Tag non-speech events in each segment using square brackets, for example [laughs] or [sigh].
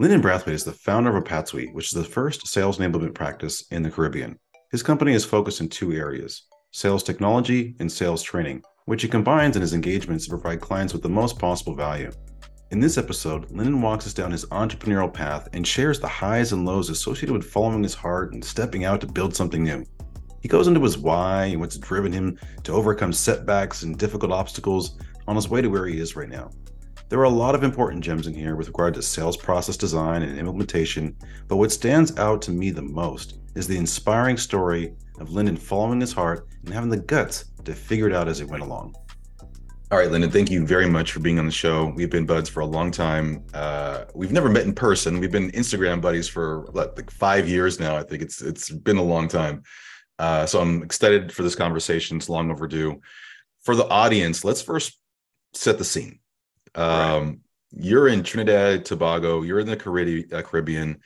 Lyndon Brathwaite is the founder of Opatswy, which is the first sales enablement practice in the Caribbean. His company is focused in two areas sales technology and sales training, which he combines in his engagements to provide clients with the most possible value. In this episode, Lyndon walks us down his entrepreneurial path and shares the highs and lows associated with following his heart and stepping out to build something new. He goes into his why and what's driven him to overcome setbacks and difficult obstacles on his way to where he is right now. There are a lot of important gems in here with regard to sales process design and implementation, but what stands out to me the most is the inspiring story of Lyndon following his heart and having the guts to figure it out as it went along. All right, Lyndon, thank you very much for being on the show. We've been buds for a long time. Uh, we've never met in person. We've been Instagram buddies for like five years now. I think it's it's been a long time. Uh, so I'm excited for this conversation. It's long overdue. For the audience, let's first set the scene. Um, right. You're in Trinidad, Tobago. You're in the uh, Caribbean.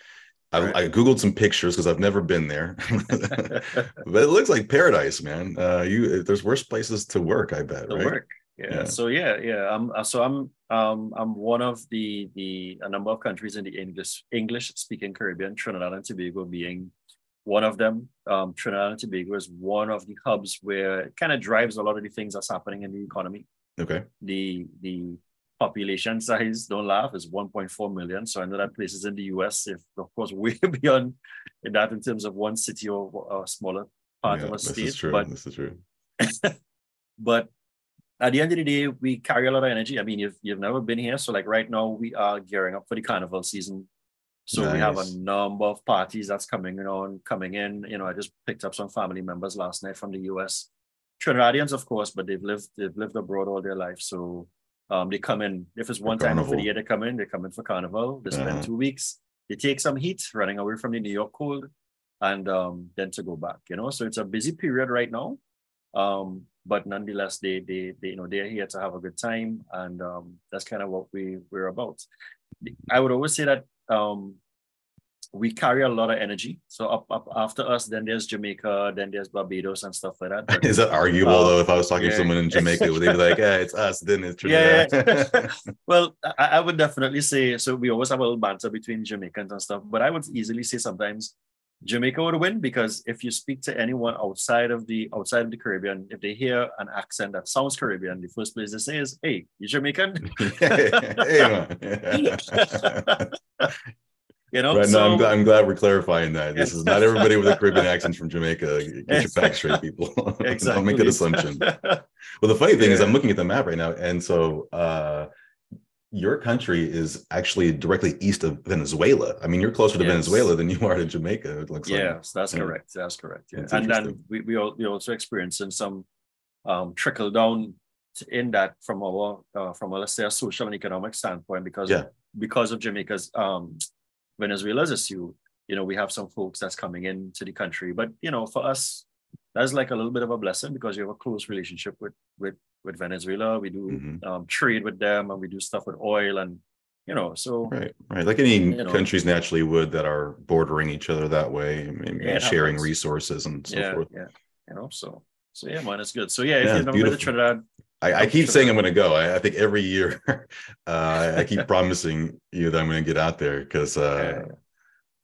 I, right. I, googled some pictures because I've never been there, [laughs] but it looks like paradise, man. Uh, you there's worse places to work, I bet. To right? work, yeah. yeah. So yeah, yeah. I'm uh, so I'm um I'm one of the the a number of countries in the English English speaking Caribbean, Trinidad and Tobago being one of them. Um, Trinidad and Tobago is one of the hubs where it kind of drives a lot of the things that's happening in the economy. Okay. The the population size, don't laugh, is 1.4 million. So I know that places in the US, if of course [laughs] way beyond that in terms of one city or a smaller part yeah, of a this state. Is true. But this is true. [laughs] but at the end of the day, we carry a lot of energy. I mean, you've you've never been here. So like right now we are gearing up for the carnival season. So nice. we have a number of parties that's coming on, coming in. You know, I just picked up some family members last night from the US. Trinidadians, of course, but they've lived they've lived abroad all their life. So um, they come in if it's one for time carnival. of the year they come in, they come in for carnival. They spend uh-huh. two weeks. They take some heat running away from the New York cold, and um, then to go back. You know, so it's a busy period right now. Um, but nonetheless, they, they they you know they're here to have a good time, and um, that's kind of what we we're about. I would always say that um, we carry a lot of energy. So up, up after us, then there's Jamaica, then there's Barbados and stuff like that. But, [laughs] Is that arguable um, though? If I was talking yeah. to someone in Jamaica, would they be like, "Yeah, it's us"? Then it's Trinidad. Yeah. [laughs] yeah. [laughs] well, I, I, would definitely say so. We always have a little banter between Jamaicans and stuff, but I would easily say sometimes Jamaica would win because if you speak to anyone outside of the outside of the Caribbean, if they hear an accent that sounds Caribbean, the first place they say is, "Hey, you Jamaican?" hey, You know, right? So, no, I'm glad, I'm glad we're clarifying that. This is not [laughs] everybody with a Caribbean accent from Jamaica. Get your facts straight, people. Exactly. [laughs] Don't make that assumption. well, the funny thing yeah. is, I'm looking at the map right now, and so uh, your country is actually directly east of Venezuela. I mean, you're closer to yes. Venezuela than you are to Jamaica. It looks like. Yes, that's yeah. correct. That's correct. Yeah. That's and then we we, we also experiencing some um, trickle down in that from our uh, from a, let's say a social and economic standpoint because yeah. because of Jamaica's um, Venezuela's issue, you know, we have some folks that's coming into the country. But you know, for us, that's like a little bit of a blessing because you have a close relationship with with with Venezuela. We do mm-hmm. um, trade with them and we do stuff with oil and you know, so right, right, like any you know, countries naturally would that are bordering each other that way, and, yeah, sharing happens. resources and so yeah, forth. Yeah, you know, so so yeah, mine is good. So yeah, if yeah, you've never been to Trinidad, I, I, keep saying I'm going to go. I, I, think every year [laughs] uh, I keep [laughs] promising you that I'm going to get out there because uh,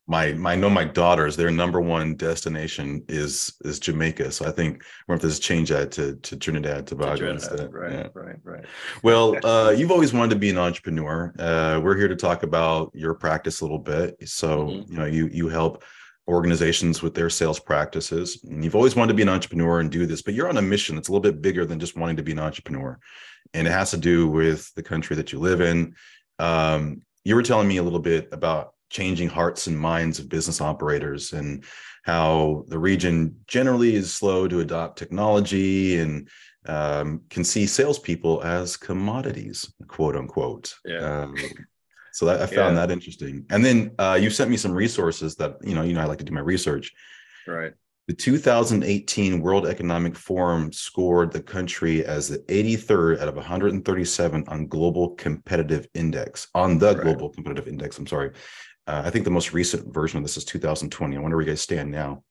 my my I know my daughters their number one destination is is Jamaica. So I think we're going to have to change that to to Trinidad Tobago to Trinidad, instead. Right, yeah. right, right. Well, uh, you've always wanted to be an entrepreneur. Uh, we're here to talk about your practice a little bit. So mm-hmm. you know you you help organizations with their sales practices. And you've always wanted to be an entrepreneur and do this, but you're on a mission that's a little bit bigger than just wanting to be an entrepreneur. And it has to do with the country that you live in. Um, you were telling me a little bit about changing hearts and minds of business operators and how the region generally is slow to adopt technology and um, can see salespeople as commodities, quote unquote. Yeah. Um, so that, I found yeah. that interesting. And then uh, you sent me some resources that you know, you know, I like to do my research. Right. The 2018 World Economic Forum scored the country as the 83rd out of 137 on Global Competitive Index, on the right. Global Competitive Index. I'm sorry. Uh, I think the most recent version of this is 2020. I wonder where you guys stand now.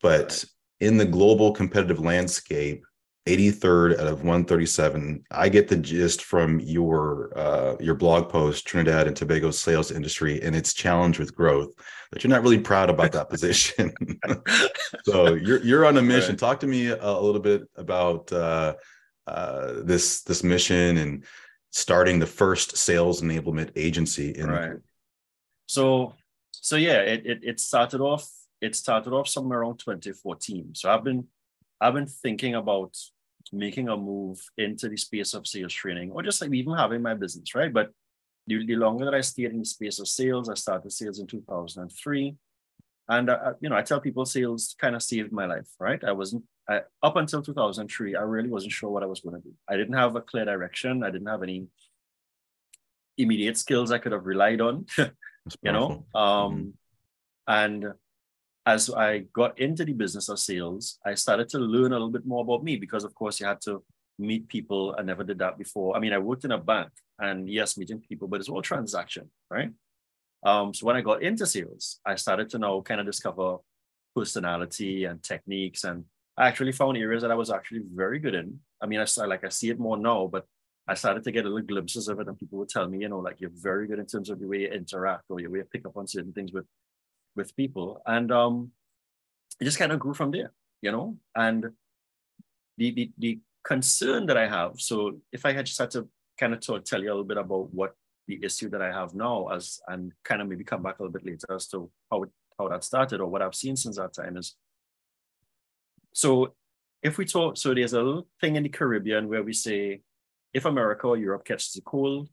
But right. in the global competitive landscape, 83rd out of 137. I get the gist from your uh, your blog post, Trinidad and Tobago sales industry and its challenge with growth, that you're not really proud about that position. [laughs] so you're you're on a mission. Right. Talk to me a, a, little bit about uh, uh, this this mission and starting the first sales enablement agency in. Right. So so yeah, it, it it started off it started off somewhere around 2014. So I've been I've been thinking about making a move into the space of sales training or just like even having my business, right? But the, the longer that I stayed in the space of sales, I started sales in 2003. And, uh, you know, I tell people sales kind of saved my life, right? I wasn't, I, up until 2003, I really wasn't sure what I was going to do. I didn't have a clear direction. I didn't have any immediate skills I could have relied on, [laughs] you know? Um, mm-hmm. And as I got into the business of sales, I started to learn a little bit more about me because, of course, you had to meet people. I never did that before. I mean, I worked in a bank and yes, meeting people, but it's all transaction, right? Um, so when I got into sales, I started to now kind of discover personality and techniques. And I actually found areas that I was actually very good in. I mean, I like I see it more now, but I started to get a little glimpses of it, and people would tell me, you know, like you're very good in terms of the way you interact or your way you pick up on certain things with with people. And um, it just kind of grew from there, you know? And the, the, the concern that I have, so if I had just had to kind of talk, tell you a little bit about what the issue that I have now as, and kind of maybe come back a little bit later as to how, it, how that started or what I've seen since that time is, so if we talk, so there's a little thing in the Caribbean where we say, if America or Europe catches a cold,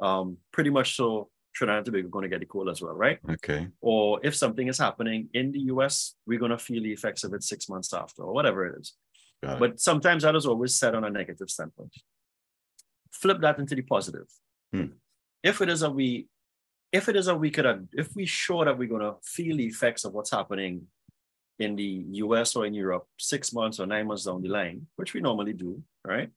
um, pretty much so Trinidad and Tobago going to get the cold as well, right? Okay. Or if something is happening in the US, we're going to feel the effects of it six months after, or whatever it is. Got but it. sometimes that is always set on a negative standpoint. Flip that into the positive. Hmm. If it is a we, if it is a we could, if we show that we're going to feel the effects of what's happening in the US or in Europe six months or nine months down the line, which we normally do, right?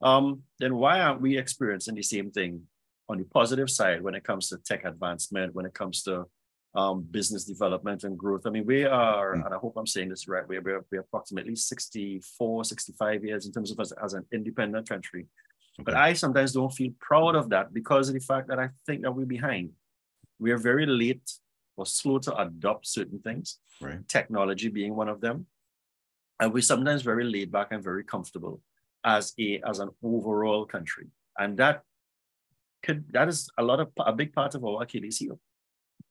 Um, then why aren't we experiencing the same thing on the positive side when it comes to tech advancement, when it comes to um, business development and growth. I mean, we are, mm. and I hope I'm saying this right, we're, we're, we're approximately 64, 65 years in terms of us as an independent country. Okay. But I sometimes don't feel proud of that because of the fact that I think that we're behind. We are very late or slow to adopt certain things, right. technology being one of them. And we're sometimes very laid back and very comfortable as a as an overall country. And that could that is a lot of a big part of our Achilles heel,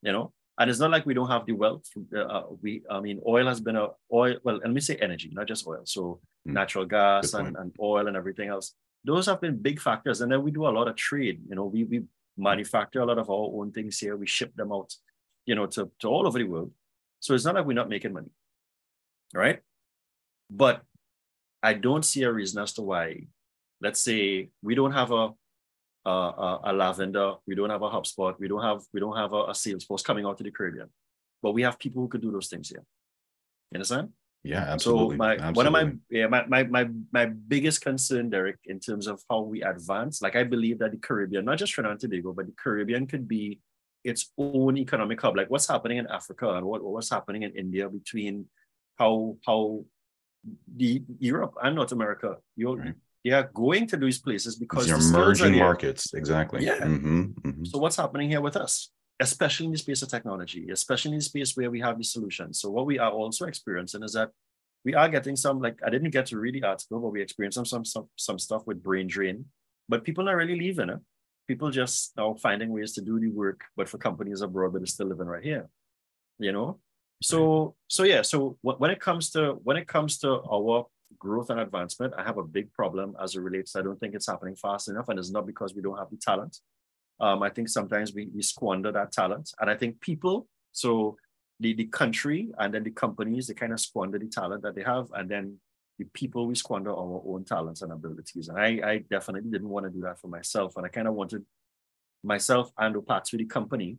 you know. And it's not like we don't have the wealth. Uh, uh, we, I mean, oil has been a oil. Well, let me say energy, not just oil. So mm. natural gas and, and oil and everything else. Those have been big factors. And then we do a lot of trade. You know, we we manufacture a lot of our own things here. We ship them out, you know, to, to all over the world. So it's not like we're not making money, right? But I don't see a reason as to why, let's say, we don't have a uh, a lavender. We don't have a HubSpot. We don't have we don't have a, a Salesforce coming out to the Caribbean, but we have people who could do those things here. You understand? Yeah, absolutely. So my absolutely. one of my yeah my, my my my biggest concern, Derek, in terms of how we advance, like I believe that the Caribbean, not just Trinidad and Tobago, but the Caribbean could be its own economic hub. Like what's happening in Africa and what, what's happening in India between how how the Europe and North America, you right yeah, going to these places because these emerging markets, exactly. Yeah. Mm-hmm, mm-hmm. So what's happening here with us, especially in the space of technology, especially in the space where we have the solutions. So what we are also experiencing is that we are getting some like I didn't get to read the article, but we experienced some some some, some stuff with brain drain, but people are really leaving it. People just now finding ways to do the work, but for companies abroad, but they're still living right here. You know, so so yeah. So when it comes to when it comes to our growth and advancement, I have a big problem as it relates. I don't think it's happening fast enough, and it's not because we don't have the talent. Um, I think sometimes we, we squander that talent, and I think people, so the the country and then the companies, they kind of squander the talent that they have, and then the people we squander our own talents and abilities. And I, I definitely didn't want to do that for myself, and I kind of wanted myself and Opatswy, the company,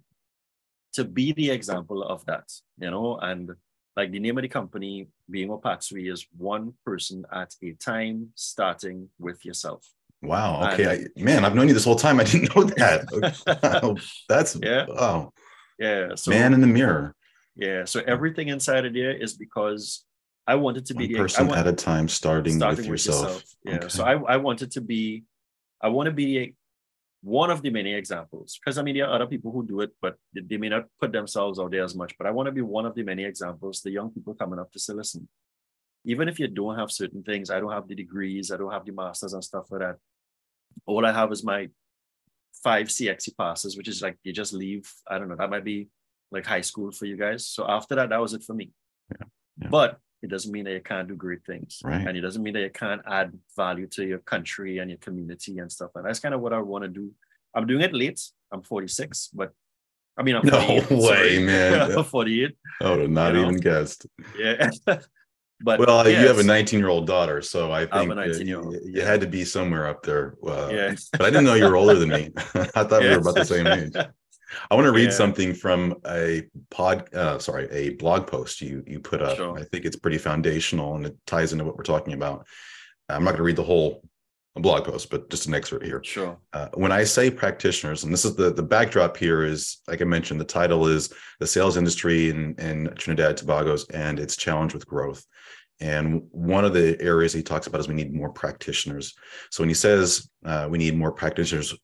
to be the example of that, you know, and like the name of the company being a Opatswy is one person at a time, starting with yourself. Wow. Okay. And, I, man, I've known you this whole time. I didn't [laughs] know that. [laughs] That's yeah. Wow. Yeah. So man in the mirror. Yeah. So everything inside of there is because I wanted to be One person at a time, starting, starting with, with, yourself. yourself. Yeah. Okay. So I, I wanted to be, I want to be a, one of the many examples. Because I mean, there are other people who do it, but they, may not put themselves out there as much. But I want to be one of the many examples, the young people coming up to say, listen, even if you don't have certain things, I don't have the degrees, I don't have the masters and stuff like that. All I have is my five CXC passes, which is like you just leave. I don't know, that might be like high school for you guys. So after that, that was it for me. Yeah. Yeah. But it doesn't mean that you can't do great things. Right. And it doesn't mean that you can't add value to your country and your community and stuff. And that's kind of what I want to do. I'm doing it late. I'm 46, but I mean, I'm no [laughs] way, man. [laughs] I'm 48. I would have not you know? even guessed. Yeah. [laughs] but well, you have a 19 year old daughter, so I think you, you had to be somewhere up there. Uh, yeah. but I didn't know you were older than me. I thought we were about the same age. I want to read yeah. something from a pod, uh, sorry, a blog post you you put up. Sure. I think it's pretty foundational and it ties into what we're talking about. I'm not going to read the whole blog post, but just an excerpt here. Sure. Uh, when I say practitioners, and this is the the backdrop here is like I mentioned, the title is the sales industry in in Trinidad and Tobago's and its challenge with growth. And one of the areas he talks about is we need more practitioners. So when he says uh, we need more practitioners,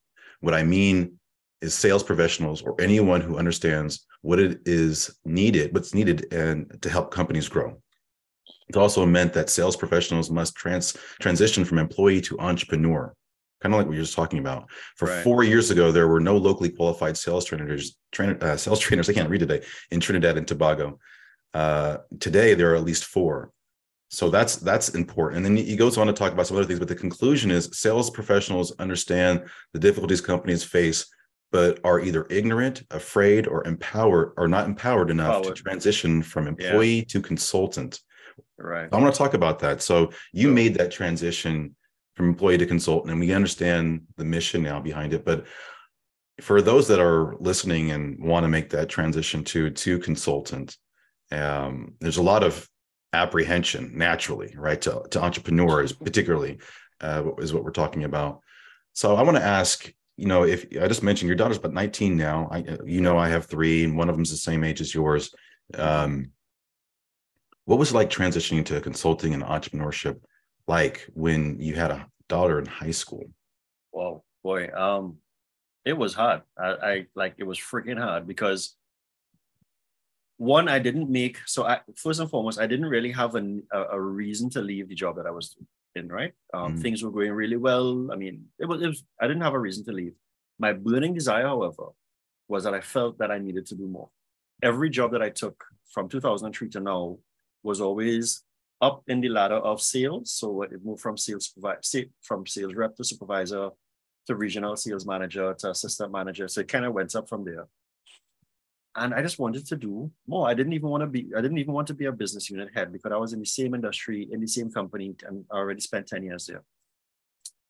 what I mean is sales professionals or anyone who understands what it is needed, what's needed, and to help companies grow. It also meant that sales professionals must trans transition from employee to entrepreneur, kind of like what we were just talking about. For right. four years ago, there were no locally qualified sales trainers, trainer, uh, sales [laughs] trainers. I can't read today in Trinidad and Tobago. Uh, today, there are at least four. So that's that's important. And then he goes on to talk about some other things, but the conclusion is sales professionals understand the difficulties companies face but are either ignorant, afraid, or empowered, or not empowered enough empowered. to transition from employee yeah. to consultant. Right. I want to talk about that. So you sure. made that transition from employee to consultant, and we understand the mission now behind it. But for those that are listening and want to make that transition to to consultant, um, there's a lot of apprehension naturally, right? To, to entrepreneurs, particularly, uh, is what we're talking about. So I want to ask you know, if I just mentioned your daughter's about 19 now, I, you know, I have three, and one of them's the same age as yours. Um, what was it like transitioning to consulting and entrepreneurship like when you had a daughter in high school? Well, boy, um, it was hard. I, I like it was freaking hard because one, I didn't make so. I first and foremost, I didn't really have a, a reason to leave the job that I was in, right? Um, mm. Things were going really well. I mean, it was, it was, I didn't have a reason to leave. My burning desire, however, was that I felt that I needed to do more. Every job that I took from 2003 to now was always up in the ladder of sales. So it moved from sales from sales rep to supervisor to regional sales manager to assistant manager. So it kind of went up from there and I just wanted to do more. I didn't even want to be, I didn't even want to be a business unit head because I was in the same industry, in the same company, and I already spent 10 years there.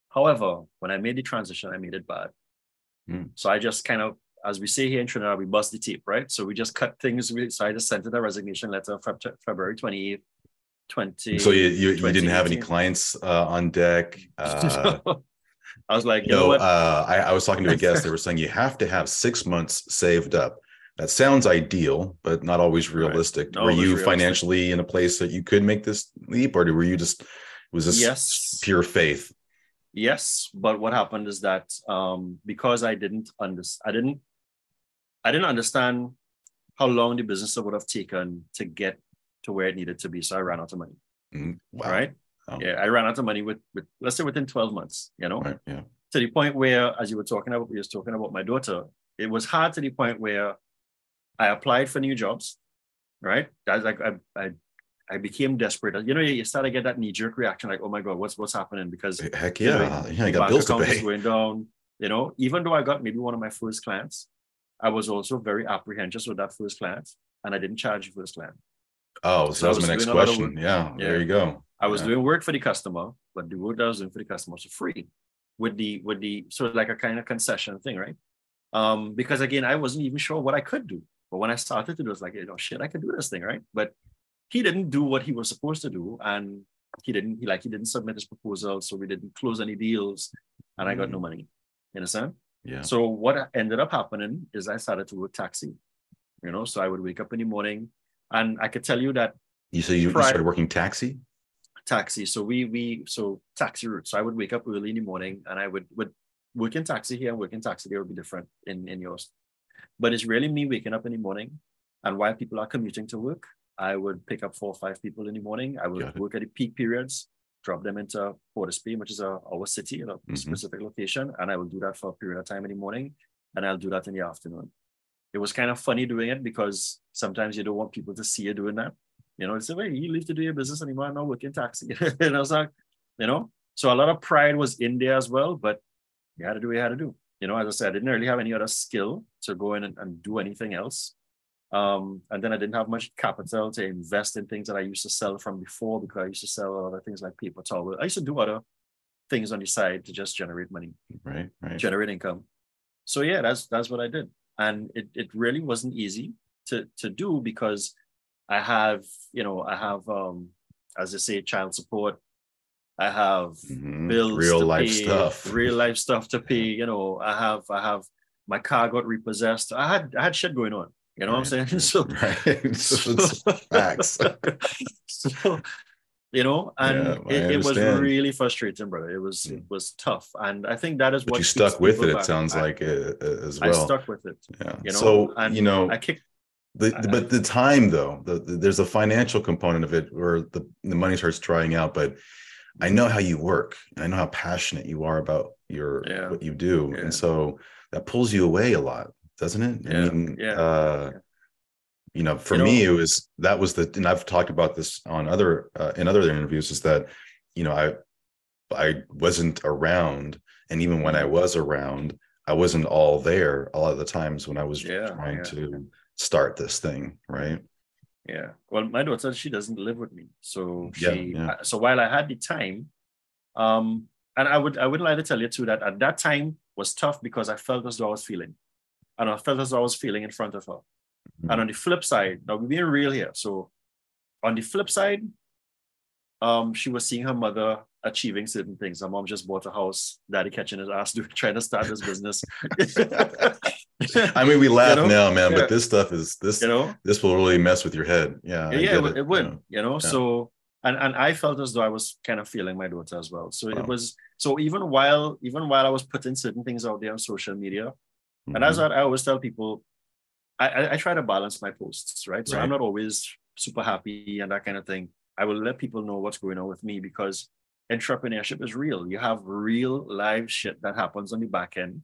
However, when I made the transition, I made it bad. Mm. So I just kind of, as we say here in Trinidad, we bust the tape, right? So we just cut things. So I just sent it a resignation letter February 28th, 20. So you, you, you didn't have any clients uh, on deck? [laughs] Uh, I was like, you know, uh, I, I was talking to a guest. They were saying you have to have six months saved up that sounds ideal, but not always realistic. Right. No, were you realistic. financially in a place that you could make this leap, or were you just was this yes. pure faith? Yes, but what happened is that um, because I didn't understand, I didn't, I didn't understand how long the business would have taken to get to where it needed to be. So I ran out of money. Mm, wow. Right. Oh. Yeah, I ran out of money with, with let's say within 12 months, you know, right, yeah. to the point where, as you were talking about, we were talking about my daughter, it was hard to the point where I applied for new jobs, right? That's like I, I I became desperate. You know, you start to get that knee jerk reaction, like, "Oh my god, what's what's happening?" Because heck yeah, you know, yeah, I got bills to pay. [laughs] Going down. You know, even though I got maybe one of my first clients, I was also very apprehensive with that first client, and I didn't charge the first client. Oh, so, so that was my next question. Yeah, yeah, there you go. I was yeah. doing work for the customer, but the work I was doing for the customer was free, with the with the sort of like a kind of concession thing, right? Um, because again, I wasn't even sure what I could do. But when I started to do it, was like, you know, shit, I can do this thing, right? But he didn't do what he was supposed to do. And he didn't, he like, he didn't submit his proposal. So we didn't close any deals and I got no mm. money. You understand? Yeah. So what ended up happening is I started to work taxi, you know, so I would wake up in the morning and I could tell you that You so you, started working taxi? Taxi. So we we so taxi route. So I would wake up early in the morning and I would would work in taxi here and work in taxi there would be different in, in yours. But it's really me waking up in the morning and while people are commuting to work, I would pick up four or five people in the morning. I would work at the peak periods, drop them into Port Spain, which is a, our city in a mm-hmm. specific location. And I will do that for a period of time in the morning. And I'll do that in the afternoon. It was kind of funny doing it because sometimes you don't want people to see you doing that. You know, it's a way you leave to do your business anymore, I'm not working taxi. [laughs] and I was like, you know, so a lot of pride was in there as well, but you had to do what you had to do. You know, as I said, I didn't really have any other skill to go in and, and do anything else. Um, and then I didn't have much capital to invest in things that I used to sell from before because I used to sell other things like paper towel. I used to do other things on the side to just generate money, right? Right. Generate income. So yeah, that's that's what I did, and it it really wasn't easy to to do because I have you know I have um as I say child support. I have mm-hmm. bills, real life pay, stuff, real life stuff to [laughs] pay. You know, I have I have my car got repossessed. I had I had shit going on. You know right. what I'm saying? [laughs] So, [laughs] right. so, facts. so, you know, and yeah, it, it, was really frustrating, brother. It was mm. it was tough, and I think that is but what you stuck with it. It sounds I, like it, as well. I stuck with it. Yeah. You know, so and you know, I kicked. The, the, but the time though, the, the, there's a financial component of it where the, the money starts drying out. But I know how you work. I know how passionate you are about your yeah. what you do, yeah. and so that pulls you away a lot doesn't it? Yeah. I mean, yeah. Uh, you know, for you know, me, it was that was the, and I've talked about this on other uh, in other interviews, is that you know I I wasn't around, and even when I mm-hmm. was around, I wasn't all there a lot of the times when I was yeah, trying yeah. to start this thing, right? Yeah. Well, my daughter, she doesn't live with me, so she. Yeah, so while I had the time, um, and I would I wouldn't like to tell you too that at that time was tough because I felt as though I was feeling and I felt as though I was feeling in front of her. Mm-hmm. And on the flip side, now we're being real here. So on the flip side, um, she was seeing her mother achieving certain things. My mom just bought a house, daddy catching his ass [laughs] doing trying to start this business. I mean, we [laughs] laugh you know? now, man, yeah. but this stuff is this, you know, this will really mess with your head. Yeah. Yeah, it, it, it, would, you know, you know? Yeah. so and and I felt as though I was kind of feeling my daughter as well. So wow. it was so even while even while I was putting certain things out there on social media, Mm-hmm. And as what I always tell people. I, I, I, try to balance my posts, right? So right. I'm not always super happy and that kind of thing. I will let people know what's going on with me because entrepreneurship is real. You have real live shit that happens on the back end.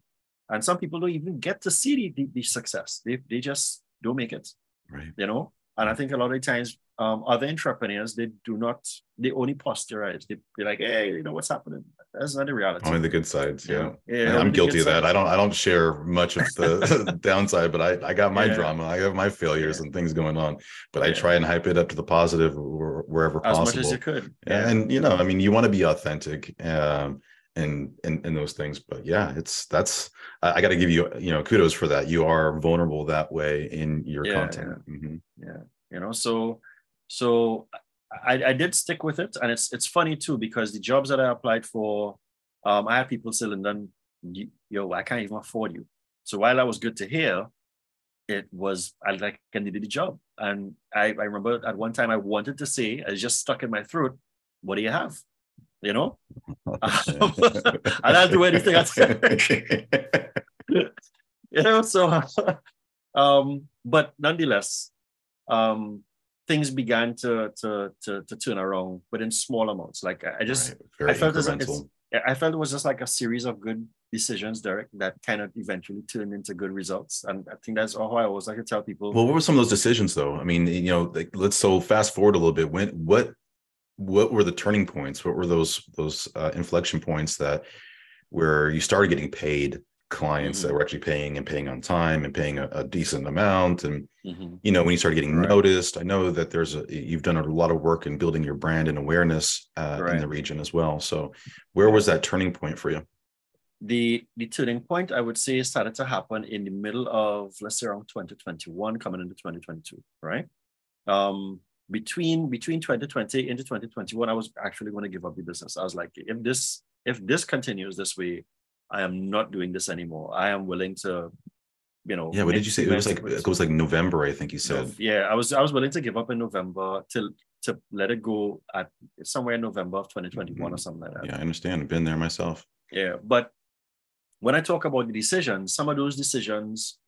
And some people don't even get to see the, the, the success. They, they just don't make it. Right. You know? And I think a lot of times um, other entrepreneurs, they do not, they only posterize. They, be like, hey, you know what's happening. That's not the reality. Only the good sides. Yeah. yeah. yeah I'm guilty of that. Sides. I don't, I don't share much of the [laughs] [laughs] downside, but I, I got my yeah. drama. I have my failures and things going on, but I try and hype it up to the positive wherever as possible. As much as you could. And, you know, I mean, you want to be authentic. Um, and and and those things but yeah it's that's i, I got to give you you know kudos for that you are vulnerable that way in your yeah, content yeah. Mm-hmm. yeah you know so so I, I did stick with it, and it's it's funny too because the jobs that I applied for, um, I had people saying, "Then, yo, I can't even afford you." So while I was good to hear, it was I like I needed the job, and I, I remember at one time I wanted to say, I just stuck in my throat, "What do you have?" You know, [laughs] and I'll do anything. you know, so [laughs] um, but nonetheless, um, things began to to to, to turn around, but in small amounts. Like I just right. I felt as it's, I felt it was just like a series of good decisions, Derek, that kind of eventually turned into good results. And I think that's all I always like to tell people. Well, what were some of those decisions though? I mean, you know, like let's so fast forward a little bit. When what what were the turning points? What were those those uh, inflection points that where you started getting paid clients mm-hmm. that were actually paying and paying on time and paying a, a decent amount and mm-hmm. you know when you start getting right. noticed i know that there's a you've done a lot of work in building your brand and awareness uh, right. in the region as well so where was that turning point for you the the turning point i would say started to happen in the middle of let's say around 2021 coming into 2022 right um between between 2020 into 2021 i was actually going to give up the business i was like if this if this continues this way I am not doing this anymore. I am willing to, you know. Yeah. What did you say? It was like it was like November, I think you said. Yeah, I was I was willing to give up in November to to let it go at somewhere in November of 2021 mm-hmm. or something like that. Yeah, I understand. I've been there myself. Yeah, but when I talk about the decisions, some of those decisions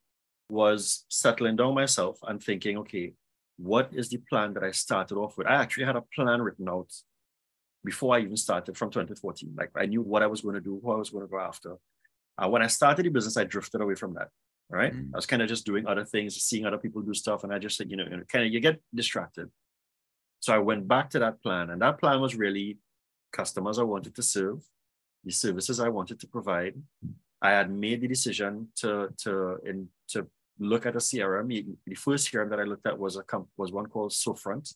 was settling down myself and thinking, okay, what is the plan that I started off with? I actually had a plan written out before I even started from 2014. Like I knew what I was going to do, who I was going to go after. Uh, when I started the business, I drifted away from that. Right. Mm. I was kind of just doing other things, seeing other people do stuff. And I just said, you know, kind of you get distracted. So I went back to that plan. And that plan was really customers I wanted to serve, the services I wanted to provide. I had made the decision to to in to look at a CRM. The first CRM that I looked at was a comp, was one called SoFront.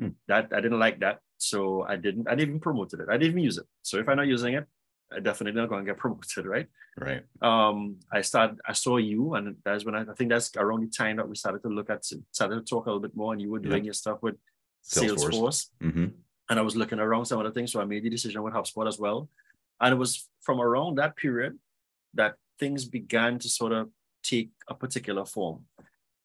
Hmm. That I didn't like that, so I didn't. I didn't even promote it. I didn't even use it. So if I'm not using it, I definitely not going to get [laughs] promoted, right? Right. Um, I started. I saw you, and that's when I, I think that's around the time that we started to look at, started to talk a little bit more, and you were doing your stuff with Salesforce, Salesforce. Mm-hmm. and I was looking around some other things. So I made the decision with HubSpot as well, and it was from around that period that things began to sort of take a particular form.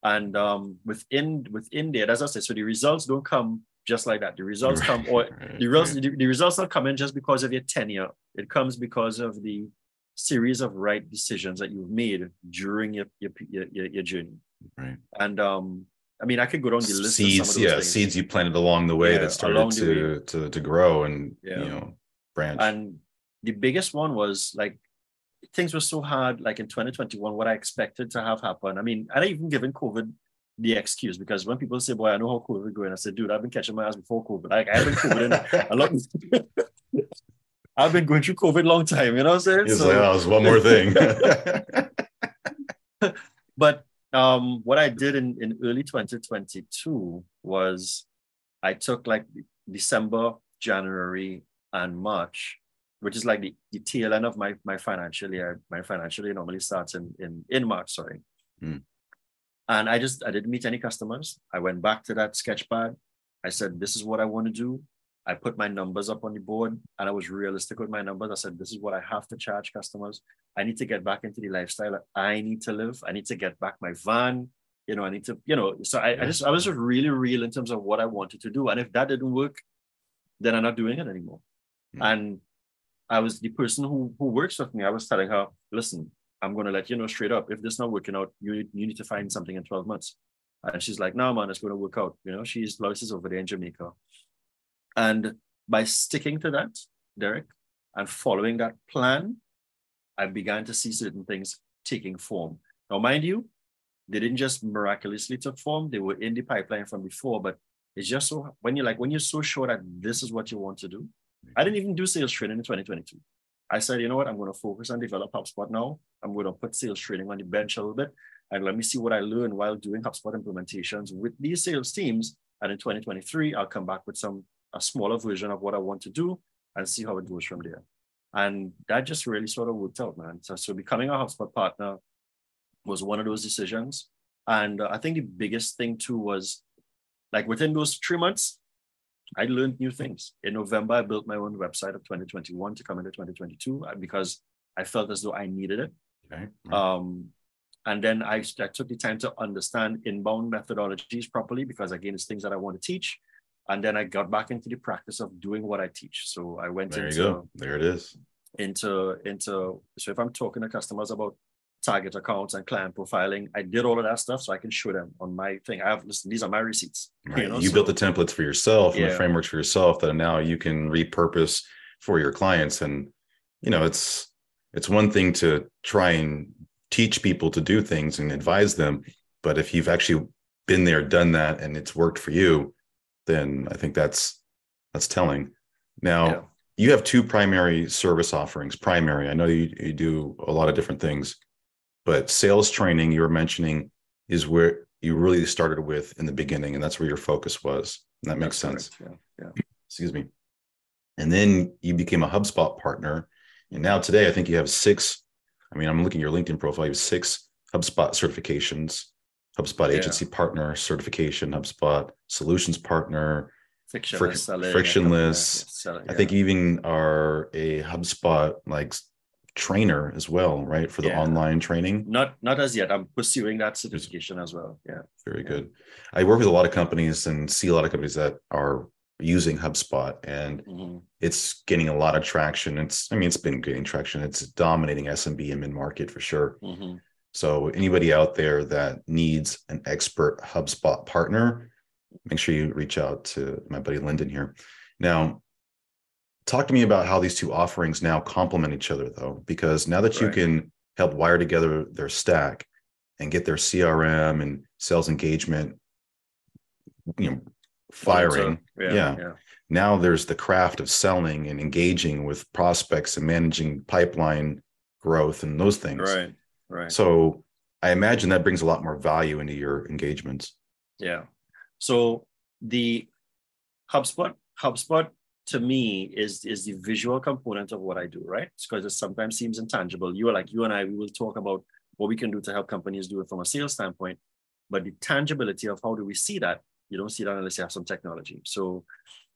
And um, within within there, as I said, so the results don't come just like that. The results right, come, or right, the results, right. the, the, results don't come in just because of your tenure. It comes because of the series of right decisions that you've made during your your your, your journey. Right. And um, I mean, I could go down the list. Seeds, yeah, things. seeds you planted along the way yeah, that started to, to to grow and yeah. you know branch. And the biggest one was like things were so hard, like in 2021, what I expected to have happen. I mean, I even given COVID the excuse because when people say, Boy, I know how COVID going, I said, dude, I've been catching my ass before COVID. Like I've been COVID a lot. [laughs] I've been going through COVID long time, you know what I'm saying? He's so, like, oh, was one more thing. [laughs] but um, what I did in, in early 2022 was I took like December, January, and March which is like the, the tail end of my, my financial year. My financial year normally starts in, in, in March, sorry. Mm. And I just, I didn't meet any customers. I went back to that sketchpad. I said, this is what I want to do. I put my numbers up on the board and I was realistic with my numbers. I said, this is what I have to charge customers. I need to get back into the lifestyle that I need to live. I need to get back my van. You know, I need to, you know, so I, I just, I was just really real in terms of what I wanted to do. And if that didn't work, then I'm not doing it anymore. Mm. And I was the person who who works with me. I was telling her, listen, I'm going to let you know straight up. If this not working out, you you need to find something in 12 months. And she's like, no, man, it's going to work out. You know, she's Lois is over there in Jamaica. And by sticking to that, Derek, and following that plan, I began to see certain things taking form. Now, mind you, they didn't just miraculously took form. They were in the pipeline from before, but it's just so when you're like when you're so sure that this is what you want to do, I didn't even do sales training in 2022. I said, you know what, I'm going to focus on develop HubSpot now. I'm going to put sales training on the bench a little bit and let me see what I learn while doing HubSpot implementations with these sales teams. And in 2023, I'll come back with some a smaller version of what I want to do and see how it goes from there. And that just really sort of worked out, man. So, so becoming a HubSpot partner was one of those decisions. And uh, I think the biggest thing too was like within those three months, I learned new things. In November, I built my own website of 2021 to come into 2022 uh, because I felt as though I needed it. Okay. Um, and then I, I took the time to understand inbound methodologies properly because, again, it's things that I want to teach. And then I got back into the practice of doing what I teach. So I went there into. You go. There it is. Into into so if I'm talking to customers about target accounts and client profiling. I did all of that stuff so I can show them on my thing. I have listen, these are my receipts. Right. You, know? you so, built the templates for yourself and the frameworks for yourself that now you can repurpose for your clients. And you know, it's it's one thing to try and teach people to do things and advise them, but if you've actually been there, done that, and it's worked for you, then I think that's that's telling. Now yeah. you have two primary service offerings. Primary, I know you, you do a lot of different things but sales training you were mentioning is where you really started with in the beginning and that's where your focus was and that makes that's sense yeah. yeah excuse me and then you became a hubspot partner and now today i think you have six i mean i'm looking at your linkedin profile you have six hubspot certifications hubspot yeah. agency partner certification hubspot solutions partner frictionless, fric- frictionless. Yeah. i think even are a hubspot like trainer as well, right? For the yeah. online training. Not not as yet. I'm pursuing that certification as well. Yeah. Very yeah. good. I work with a lot of companies and see a lot of companies that are using HubSpot and mm-hmm. it's getting a lot of traction. It's, I mean, it's been getting traction. It's dominating SMB and mid market for sure. Mm-hmm. So anybody out there that needs an expert HubSpot partner, make sure you reach out to my buddy Lyndon here. Now, talk to me about how these two offerings now complement each other though, because now that right. you can help wire together their stack and get their CRM and sales engagement, you know, firing. Yeah, yeah. yeah. Now there's the craft of selling and engaging with prospects and managing pipeline growth and those things. Right. Right. So I imagine that brings a lot more value into your engagements. Yeah. So the HubSpot, HubSpot to me is is the visual component of what I do, right? Because it sometimes seems intangible. You are like you and I, we will talk about what we can do to help companies do it from a sales standpoint, but the tangibility of how do we see that? You don't see that unless you have some technology. So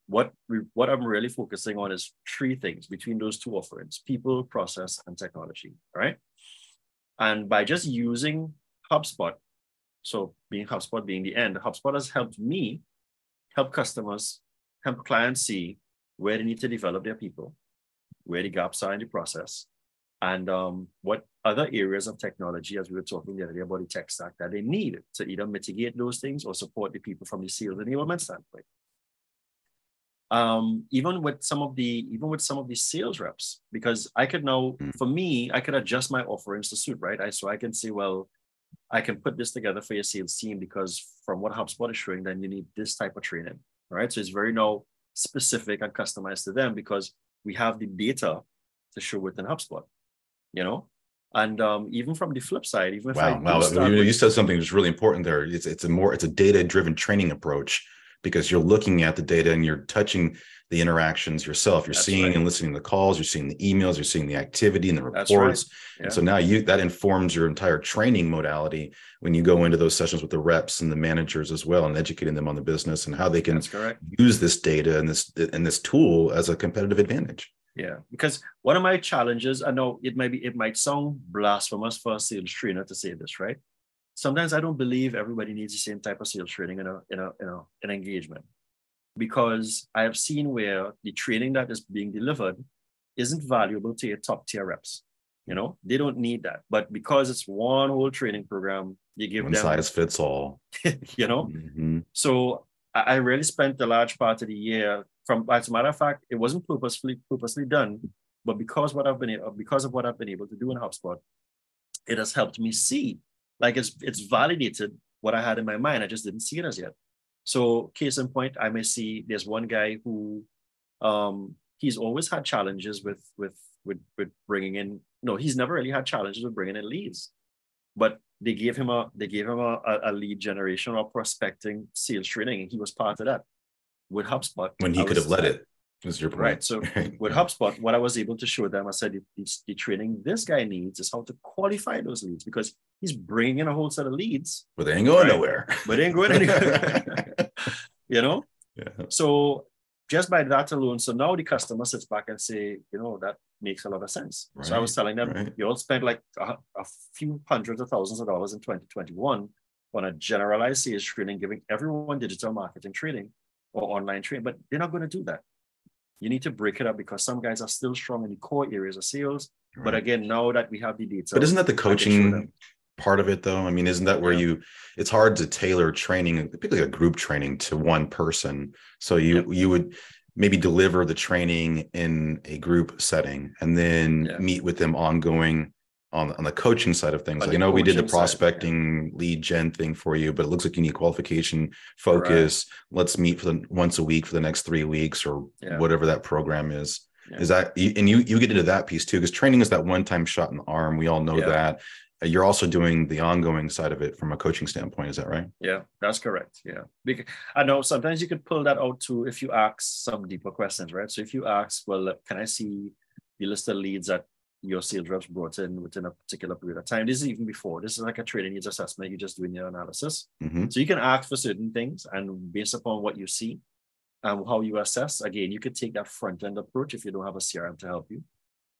what we what I'm really focusing on is three things between those two offerings: people, process, and technology. Right. And by just using HubSpot, so being HubSpot being the end, HubSpot has helped me help customers, help clients see where they need to develop their people, where the gaps are in the process, and um, what other areas of technology, as we were talking the other day about the tech stack, that they need to either mitigate those things or support the people from the sales enablement standpoint. Um, even with some of the even with some of the sales reps, because I could now, mm. for me, I could adjust my offerings to suit, right? I so I can say, well, I can put this together for your sales team because from what HubSpot is showing, then you need this type of training, right? So it's very now specific and customized to them because we have the data to show within HubSpot, you know? And um, even from the flip side, even if wow, I wow, you, you said something that's really important there. It's it's a more it's a data driven training approach because you're looking at the data and you're touching the interactions yourself. You're That's seeing right. and listening to the calls, you're seeing the emails, you're seeing the activity and the reports. Right. Yeah. And so now you that informs your entire training modality when you go into those sessions with the reps and the managers as well and educating them on the business and how they can use this data and this and this tool as a competitive advantage. Yeah, because one of my challenges, I know it might be it might sound blasphemous for a sales trainer to say this, right? Sometimes I don't believe everybody needs the same type of sales training in a in a in a an engagement because I have seen where the training that is being delivered isn't valuable to your top tier reps. You know, they don't need that. But because it's one whole training program, you give one them size fits all. [laughs] you know, mm-hmm. so I really spent a large part of the year. From as a matter of fact, it wasn't purposefully purposely done, but because what I've been because of what I've been able to do in HubSpot, it has helped me see like it's it's validated what I had in my mind. I just didn't see it as yet. So case in point, I may see there's one guy who um he's always had challenges with with with with bringing in no he's never really had challenges with bringing in leads but they gave him a they gave him a, a lead generation or prospecting sales training and he was part of that with HubSpot when he I could have led it is your point. Right. So [laughs] with HubSpot, what I was able to show them, I said, the, the, training this guy needs is how to qualify those leads because he's bringing in a whole set of leads. But they ain't going right? nowhere. But they ain't going [laughs] anywhere. [laughs] you know? Yeah. So just by that alone, so now the customer sits back and say, you know, that makes a lot of sense. Right. So I was telling them, right. you all spent like a, a few hundreds of thousands of dollars in 2021 on a generalized sales training, giving everyone digital marketing training or online training, but they're not going to do that you need to break it up because some guys are still strong in the core areas of sales. Right. But again, now that we have the data, but isn't that the coaching part of it though? I mean, isn't that where yeah. you? It's hard to tailor training, uh, particularly a group training, to one person. So you yeah. you would maybe deliver the training in a group setting and then yeah. meet with them ongoing on, on the coaching side of things. Like, I know we did the prospecting side, yeah. lead gen thing for you, but it looks like you need qualification focus. Right. Let's meet for the once a week for the next three weeks or yeah. whatever that program is. Yeah. Is that and you you get into that piece too because training is that one time shot in the arm. We all know that. You're also doing the ongoing side of it from a coaching standpoint. Is that right? Yeah, that's correct. Yeah, because I know sometimes you could pull that out too if you ask some deeper questions, right? So if you ask, well, can I see the list of leads that your sales reps brought in within a particular period of time. This is even before. This is like a trading needs assessment. You're just doing your analysis. Mm-hmm. So you can ask for certain things, and based upon what you see and how you assess, again, you could take that front end approach if you don't have a CRM to help you.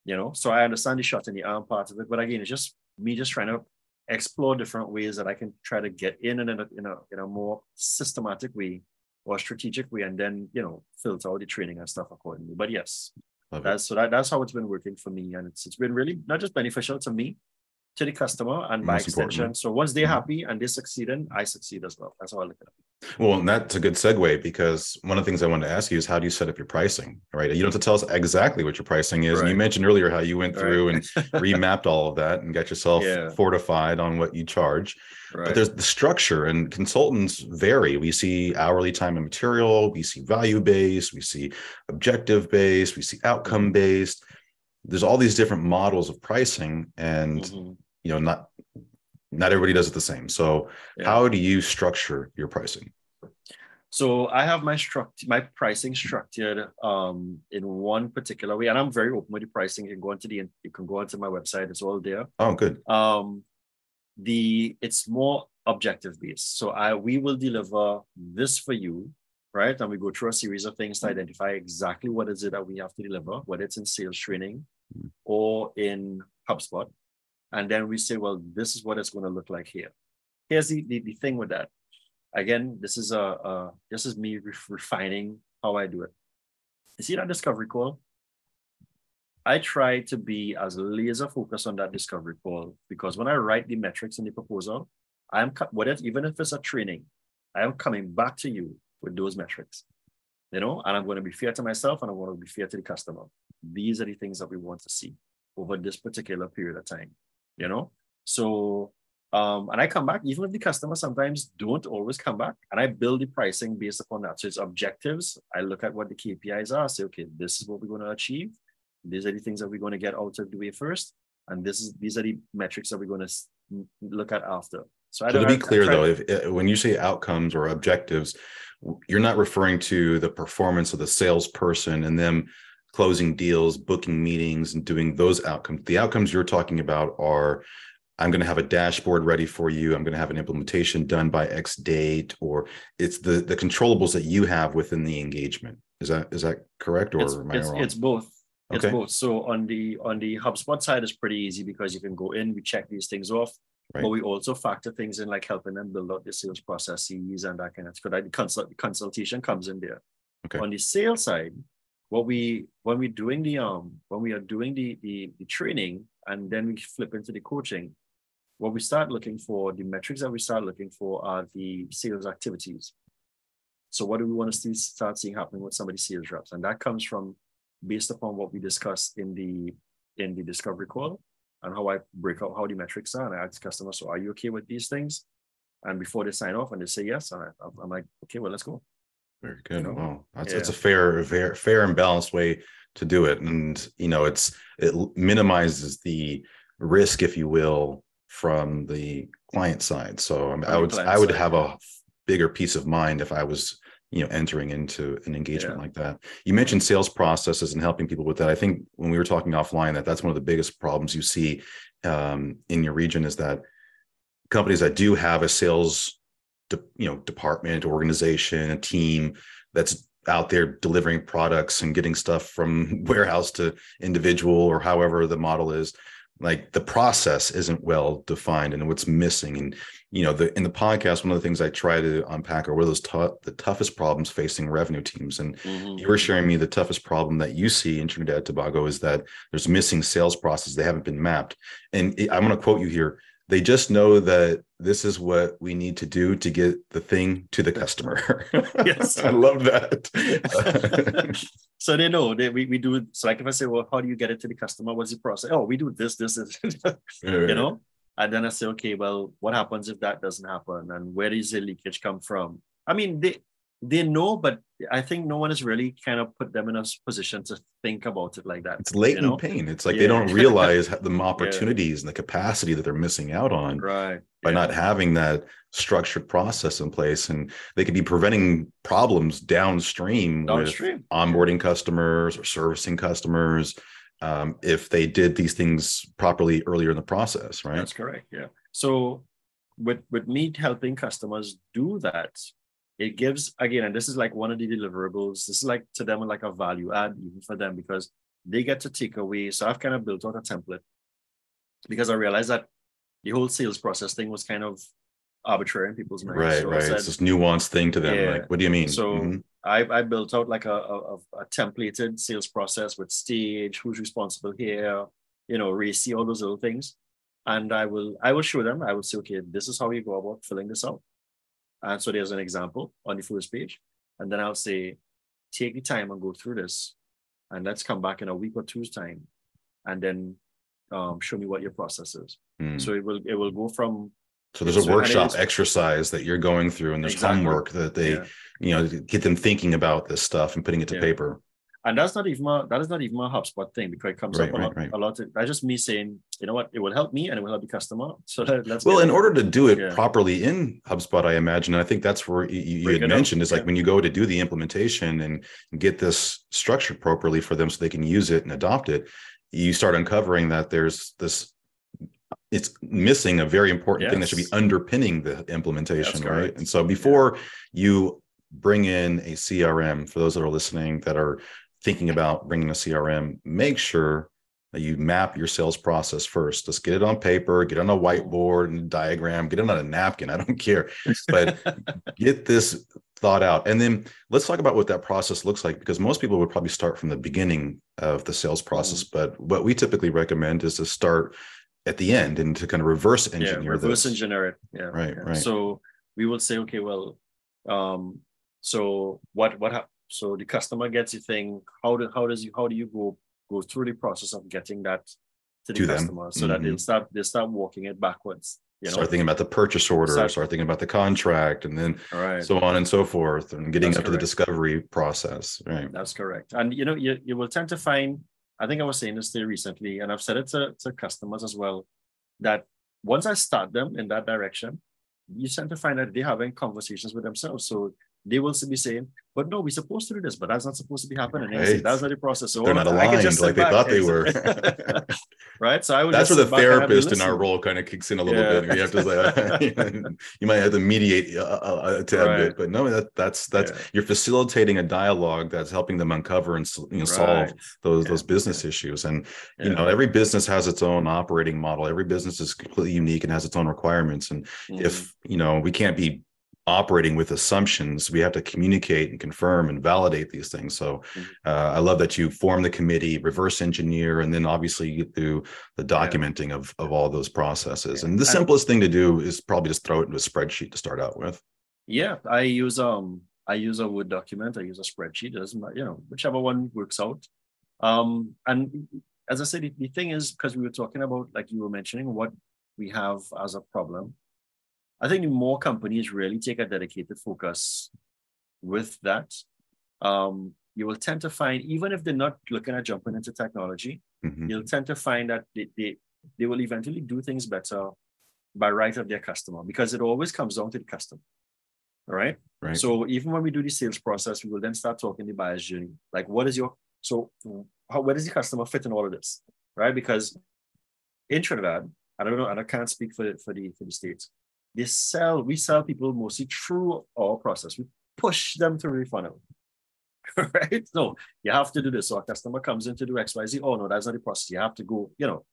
You know, so I understand the shot in the arm part of it, but again, it's just me just trying to explore different ways that I can try to get in and in a, in a, in a more systematic way or strategic way, and then you know filter out the training and stuff accordingly. But yes, Love that's it. so that, that's how it's been working for me, and it's it's been really not just beneficial to me, to the customer and by extension. So once they're mm-hmm. happy and they're succeeding, I succeed as well. That's how I look at it. Well, and that's a good segue because one of the things I wanted to ask you is how do you set up your pricing, right? You don't have to tell us exactly what your pricing is. Right. And you mentioned earlier how you went through right. and [laughs] remapped all of that and got yourself yeah. fortified on what you charge. Right. But there's the structure and consultants vary. We see hourly time and material, we see value based, we see objective based, we see outcome based. There's all these different models of pricing and mm-hmm. you know not not everybody does it the same. So yeah. how do you structure your pricing? So i have my struct my pricing structured um in one particular way and i'm very open with the pricing. You can go into the you can go onto my website it's all there. Oh good. Um the it's more objective based so i we will deliver this for you right and we go through a series of things to identify exactly what is it that we have to deliver whether it's in sales training mm. or in hubspot and then we say, well, this is what it's going to look like here. Here's the, the, the thing with that. Again, this is a, a this is me re- refining how I do it. You see that discovery call? I try to be as laser focused on that discovery call because when I write the metrics in the proposal, I am whether even if it's a training, I am coming back to you with those metrics. You know, and I'm going to be fair to myself and I want to be fair to the customer. These are the things that we want to see over this particular period of time you know? So, um, and I come back, even if the customers sometimes don't always come back, and I build the pricing based upon that. So it's objectives. I look at what the KPIs are, say, okay, this is what we're going to achieve. These are the things that we're going to get out of the way first. And this is these are the metrics that we're going to look at after. So, so to be clear though, if when you say outcomes or objectives, you're not referring to the performance of the salesperson and them closing deals, booking meetings, and doing those outcomes. The outcomes you're talking about are I'm going to have a dashboard ready for you. I'm going to have an implementation done by X date, or it's the the controllables that you have within the engagement. Is that is that correct, or it's, am I it's, wrong? It's both. It's both. So on the on the HubSpot side, it's pretty easy because you can go in, we check these things off, right. but we also factor things in like helping them build out the sales processes and that kind of stuff. The consult, consultation comes in there. Okay. On the sales side, what we when we're doing the um when we are doing the, the the training and then we flip into the coaching what we start looking for the metrics that we start looking for are the sales activities so what do we want to see, start seeing happening with somebody's sales reps and that comes from based upon what we discussed in the in the discovery call and how i break out how the metrics are and i ask customers so are you okay with these things and before they sign off and they say yes I, i'm like okay well let's go very good. You know? Wow, that's yeah. that's a fair, fair, fair and balanced way to do it, and you know, it's it minimizes the risk, if you will, from the client side. So I, mean, I would I would side, have a bigger peace of mind if I was you know entering into an engagement yeah. like that you mentioned sales processes and helping people with that i think when we were talking offline that that's one of the biggest problems you see um, in your region is that companies that do have a sales de, you know department organization a team that's out there delivering products and getting stuff from [laughs] warehouse to individual or however the model is like the process isn't well defined and what's missing. And you know the in the podcast one of the things i try to unpack are what are those t- the toughest problems facing revenue teams. And mm-hmm. you were sharing me the toughest problem that you see in trinidad and tobago is that there's missing sales process. They haven't been mapped. And i'm going to quote you here they just know that this is what we need to do to get the thing to the customer. [laughs] yes. [laughs] I love that. [laughs] so they know that we, we do so like if I say, well, how do you get it to the customer? What's the process? Oh, we do this, this, this, you know? And then I say, okay, well, what happens if that doesn't happen? And where does the leakage come from? I mean, they they know, but I think no one has really kind of put them in a position to think about it like that. It's latent you know? pain. It's like yeah. they don't realize the [laughs] opportunities yeah. and the capacity that they're missing out on right. by yeah. not having that structured process in place. And they could be preventing problems downstream, downstream. with onboarding customers or servicing customers um, if they did these things properly earlier in the process, right? That's correct. Yeah. So with with me helping customers do that it gives again, and this is like one of the deliverables. This is like to them like a value add even for them because they get to take away. So I've kind of built out a template because I realized that the whole sales process thing was kind of arbitrary in people's minds. Right, so right. Said, it's this nuanced thing to them. Yeah. Like, what do you mean? So mm-hmm. I, I built out like a, a, a, templated sales process with stage, who's responsible here, you know, RACI, all those little things. And I will I will show them, I will say, okay, this is how you go about filling this out. And so there's an example on the first page. And then I'll say, take the time and go through this. And let's come back in a week or two's time. And then um, show me what your process is. Mm. So it will it will go from so there's a workshop exercise that you're going through, and there's exactly. homework that they, yeah. you know, get them thinking about this stuff and putting it to yeah. paper. And that's not even a, that is not even a HubSpot thing because it comes right, up a, right, lot, right. a lot. Of, that's just me saying, you know what, it will help me and it will help the customer. So let's. Well, in order to do it yeah. properly in HubSpot, I imagine, and I think that's where you, you had mentioned is like when you go to do the implementation and get this structured properly for them so they can use it and adopt it, you start uncovering that there's this it's missing a very important yes. thing that should be underpinning the implementation, right? And so before yeah. you bring in a CRM, for those that are listening that are thinking about bringing a CRM, make sure that you map your sales process first. Let's get it on paper, get it on a whiteboard and diagram, get it on a napkin. I don't care, but [laughs] get this thought out. And then let's talk about what that process looks like because most people would probably start from the beginning of the sales process. Mm-hmm. But what we typically recommend is to start at the end and to kind of reverse engineer yeah, reverse this. engineer it yeah right yeah. right so we will say okay well um so what what ha- so the customer gets the thing how do how does you how do you go go through the process of getting that to the to customer them. so mm-hmm. that they'll start they start walking it backwards you know? start thinking about the purchase order start, start thinking about the contract and then right. so on and so forth and getting that's up correct. to the discovery process right that's correct and you know you, you will tend to find I think I was saying this to recently, and I've said it to, to customers as well, that once I start them in that direction, you tend to find that they're having conversations with themselves. So they will be saying, but no, we're supposed to do this, but that's not supposed to be happening. Right. Say, that's not the process. So They're not aligned like they thought they were. [laughs] right. So I would That's where the therapist in our role kind of kicks in a little yeah. bit. You have to like, [laughs] you might have to mediate a, a, a tad right. bit, but no, that that's that's yeah. you're facilitating a dialogue that's helping them uncover and you know, solve those yeah. those business issues. And you know, every business has its own operating model. Every business is completely unique and has its own requirements. And mm-hmm. if you know, we can't be operating with assumptions we have to communicate and confirm and validate these things so mm-hmm. uh, i love that you form the committee reverse engineer and then obviously you do the documenting yeah. of, of all those processes yeah. and the simplest thing to do is probably just throw it into a spreadsheet to start out with yeah i use um i use a word document i use a spreadsheet doesn't you know whichever one works out um and as i said the, the thing is because we were talking about like you were mentioning what we have as a problem I think more companies really take a dedicated focus with that. Um, you will tend to find, even if they're not looking at jumping into technology, mm-hmm. you'll tend to find that they, they, they will eventually do things better by right of their customer because it always comes down to the customer. All right. Right. So even when we do the sales process, we will then start talking the buyer's journey. Like, what is your so how where does the customer fit in all of this? Right. Because in Trinidad, I don't know, and I can't speak for, for the for the states, they sell, we sell people mostly through our process. We push them through the funnel. right? So you have to do this. So a customer comes in to do XYZ. Oh no, that's not the process. You have to go, you know.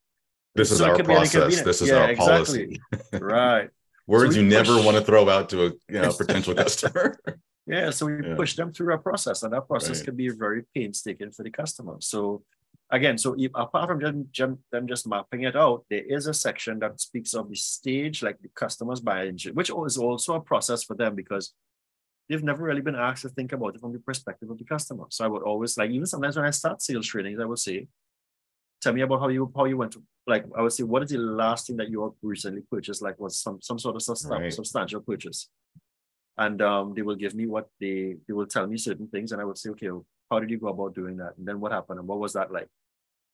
This is our process. This is yeah, our policy. Exactly. [laughs] right. [laughs] Words so you never want to throw out to a you know, [laughs] potential customer. yeah. So we yeah. push them through a process, and that process right. can be very painstaking for the customer. So again, so if, apart from just, them just mapping it out, there is a section that speaks of the stage, like the customers buying, which is also a process for them because they've never really been asked to think about it from the perspective of the customer. So I would always like, even sometimes when I start sales trainings, I would say, tell me about how you how you went to like I would say, what is the last thing that you recently purchased? Like was some some sort of substantial, right. substantial purchase. And um, they will give me what they they will tell me certain things, and I would say, okay, how did you go about doing that? And then what happened? And what was that like?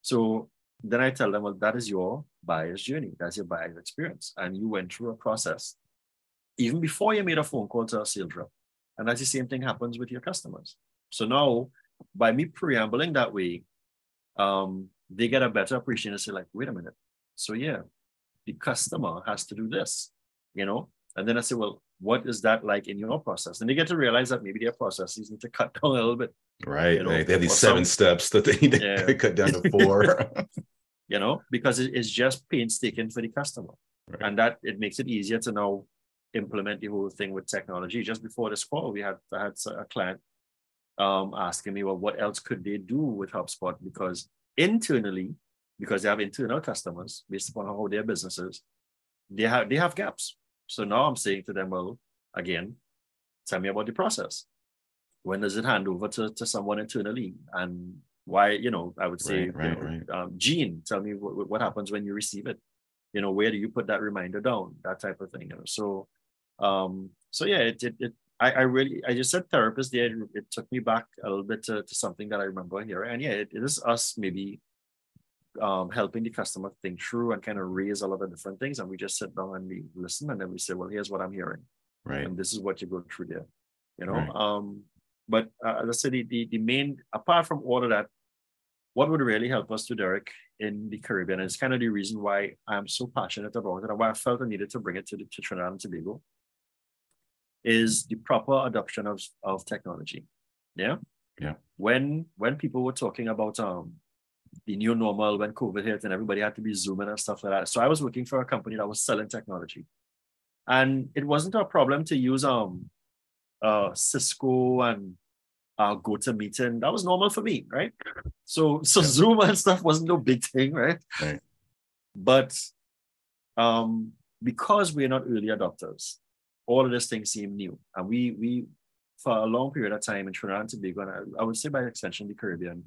So then I tell them, well, that is your buyer's journey. That's your buyer's experience. And you went through a process even before you made a phone call to a sales rep. And that's the same thing happens with your customers. So now, by me preambling that way, um, they get a better appreciation and say, like, wait a minute. So yeah, the customer has to do this, you know? And then I say, well, what is that like in your process? And they get to realize that maybe their processes need to cut [laughs] down a little bit. Right. You know, they, they, have these seven steps that they need yeah. to [laughs] cut down to [laughs] four. you know, because it, it's just painstaking for the customer. Right. And that it makes it easier to now implement the whole thing with technology. Just before this call, we had I had a client um, asking me, well, what else could they do with HubSpot? Because internally, because they have internal customers based upon how their businesses, they have they have gaps. So now I'm saying to them, well, again, tell me about the process. When does it hand over to, to someone internally? And why, you know, I would say, right, right, you know, right. Um, Gene, tell me what, what happens when you receive it. You know, where do you put that reminder down? That type of thing. You know? So, um, so yeah, it, it, it I, I really, I just said therapist there. It, it took me back a little bit to, to something that I remember here. And yeah, it, it is us maybe um, helping the customer think through and kind of raise all of the different things. And we just sit down and we listen and then we say, well, here's what I'm hearing. Right. And this is what you go through there. You know, right. um, but uh, as I said, the, the, the main, apart from all of that, what would really help us to Derek in the Caribbean, and it's kind of the reason why I'm so passionate about it and why I felt I needed to bring it to, the, to Trinidad and Tobago, is the proper adoption of, of technology. Yeah. Yeah. When when people were talking about um the new normal when COVID hit and everybody had to be zooming and stuff like that. So I was working for a company that was selling technology. And it wasn't a problem to use um uh Cisco and uh GoToMeeting. That was normal for me, right? So so yeah. Zoom and stuff wasn't no big thing, right? Right. But um because we're not early adopters, all of these things seem new. And we we for a long period of time in Trinidad and Tobago, and I, I would say by extension the Caribbean,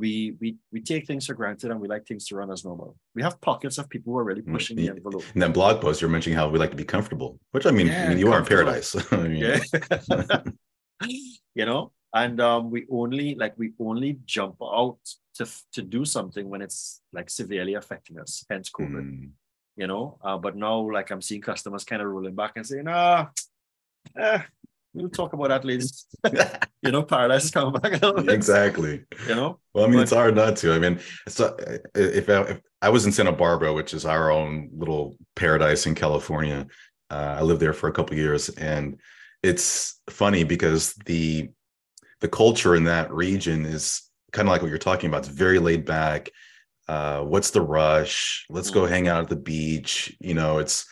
we we we take things for granted and we like things to run as normal. We have pockets of people who are really mm, pushing the envelope. In that blog post, you're mentioning how we like to be comfortable, which I mean, yeah, I mean you are in paradise. [laughs] I mean, yeah. [laughs] you know, and um, we only like we only jump out to to do something when it's like severely affecting us, hence COVID. Mm. You know, uh, but now like I'm seeing customers kind of rolling back and saying, ah, eh, we'll talk about that later. [laughs] you know, paradise is coming back. [laughs] exactly. You know. Well, I mean, but, it's hard not to. I mean, so if I, if I was in Santa Barbara, which is our own little paradise in California, uh, I lived there for a couple years, and it's funny because the the culture in that region is kind of like what you're talking about. It's very laid back. Uh, what's the rush? Let's go mm. hang out at the beach. You know, it's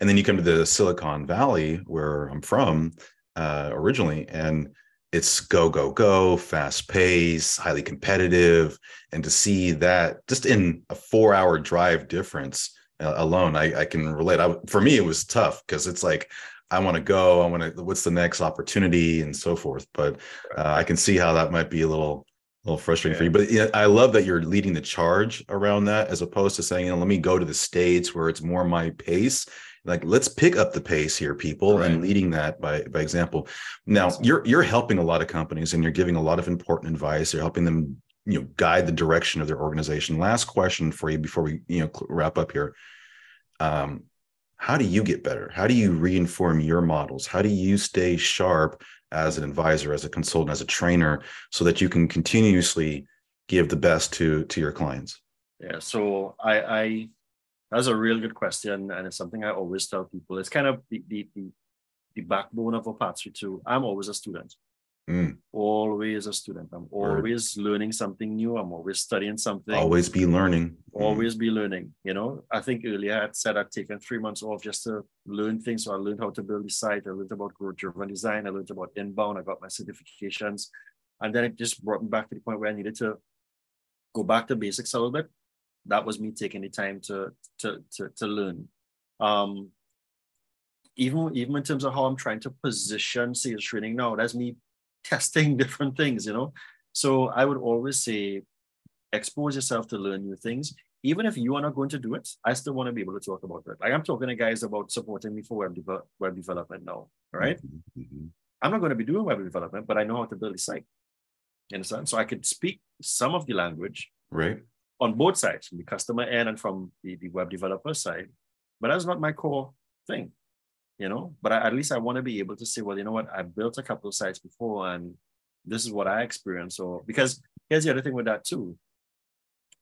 and then you come to the Silicon Valley where I'm from, uh, originally, and it's go go go, fast pace, highly competitive, and to see that just in a four hour drive difference uh, alone, I, I can relate. I, for me, it was tough because it's like I want to go, I want to. What's the next opportunity and so forth. But uh, I can see how that might be a little a little frustrating yeah. for you. But yeah, I love that you're leading the charge around that, as opposed to saying, you know, let me go to the states where it's more my pace like let's pick up the pace here people right. and leading that by by example now you're you're helping a lot of companies and you're giving a lot of important advice you're helping them you know guide the direction of their organization last question for you before we you know wrap up here um how do you get better how do you reinform your models how do you stay sharp as an advisor as a consultant as a trainer so that you can continuously give the best to to your clients yeah so i i that's a real good question, and it's something I always tell people. It's kind of the the the, the backbone of Opatswy. I'm always a student. Mm. Always a student. I'm always Word. learning something new. I'm always studying something. Always be learning. Mm. Always mm. be learning. You know, I think earlier I had said I'd taken three months off just to learn things. So I learned how to build the site. I learned about growth driven design. I learned about inbound. I got my certifications. And then it just brought me back to the point where I needed to go back to basics a little bit that was me taking the time to to to, to learn um even even in terms of how i'm trying to position sales training now that's me testing [laughs] different things you know? So i would always say expose yourself to learn new things. Even if you are not going to do it i still want to be able to talk about it like i'm talking to guys about supporting me for web, de- web development now right? Mm-hmm, mm-hmm. i'm not going to be doing web development but i know how to build a site. You understand? So i could speak some of the language right. on both sides, from the customer end and from the, the web developer side. But that's not my core thing, you know. But I, at least I want to be able to say, well, you know what, I built a couple of sites before, and this is what I experienced. So because here's the other thing with that too.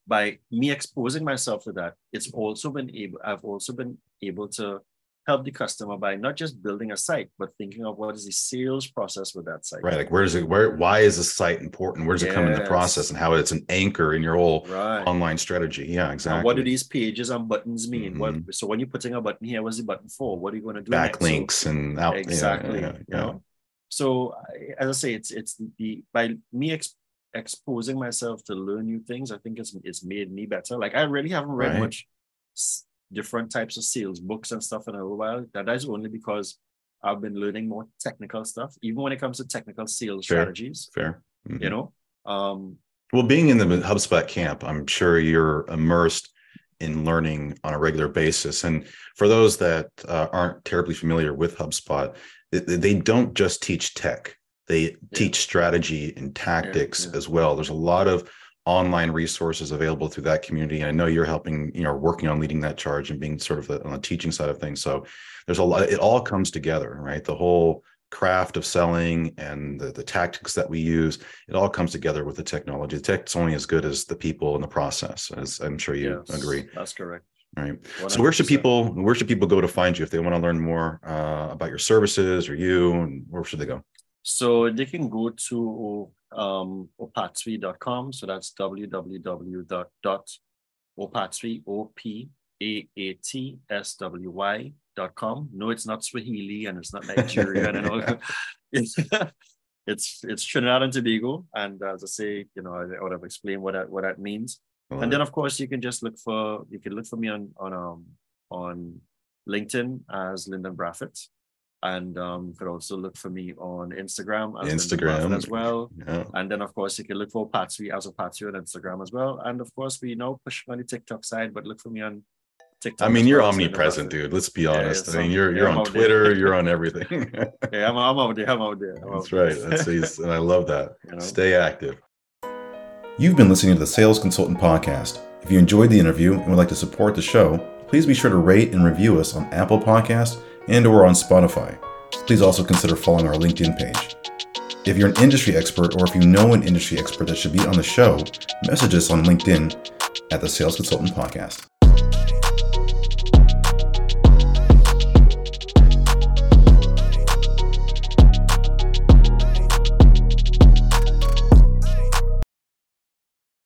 By me exposing myself to that, it's also been able. I've also been able to help the customer by not just building a site, but thinking of what is the sales process with that site. Right. Like where's it where why is a site important? Where does yes. it come in the process and how it's an anchor in your whole right. online strategy? Yeah, exactly. And what do these pages and buttons mean? Mm-hmm. What so when you're putting a button here, what's the button for? What are you going to do? Backlinks so, and out exactly. Yeah, yeah, yeah. You know? So as I say, it's it's the by me ex- exposing myself to learn new things. I think it's it's made me better. Like I really haven't read right. much different types of sales books and stuff in a little while. That is only because I've been learning more technical stuff, even when it comes to technical sales fair, strategies. Fair. Mm-hmm. You know? Um, well, being in the HubSpot camp, I'm sure you're immersed in learning on a regular basis. And for those that uh, aren't terribly familiar with HubSpot, they don't just teach tech, they yeah. teach strategy and tactics yeah, yeah. as well. There's a lot of online resources available through that community. And I know you're helping, you know, working on leading that charge and being sort of the, on the teaching side of things. So there's a lot, it all comes together, right? The whole craft of selling and the, the tactics that we use, it all comes together with the technology. The tech's only as good as the people and the process, as I'm sure you yes, agree. That's correct. Right. 100%. So where should people where should people go to find you if they want to learn more uh, about your services or you and where should they go? So they can go to um, opatswy.com. So that's www.opatswy, O-P-A-A-T-S-W-Y.com. No, it's not Swahili and it's not Nigerian and all. [laughs] it's, it's, it's Trinidad and Tobago. And as I say, you know, I, I would have explained what that, what that means. and then of course you can just look for, you can look for me on, on, um, on LinkedIn as Lyndon Brathwaite and um, you could also look for me on Instagram as Instagram as well. Yeah. And then of course you can look for Opatswy as Opatswy on Instagram as well. And of course we know push on the TikTok side, but look for me on TikTok. I mean, you're well, omnipresent, dude. Let's be honest. Yeah, I mean, you're you're on Twitter, [laughs] you're on everything. yeah, I'm, I'm out there. I'm out there. I'm That's out right. There. That's [laughs] and I love that. You know? Stay active. You've been listening to the Sales Consultant Podcast. If you enjoyed the interview and would like to support the show, please be sure to rate and review us on Apple Podcasts and or on Spotify. Please also consider following our LinkedIn page. If you're an industry expert or if you know an industry expert that should be on the show, message us on LinkedIn at the Sales Consultant Podcast.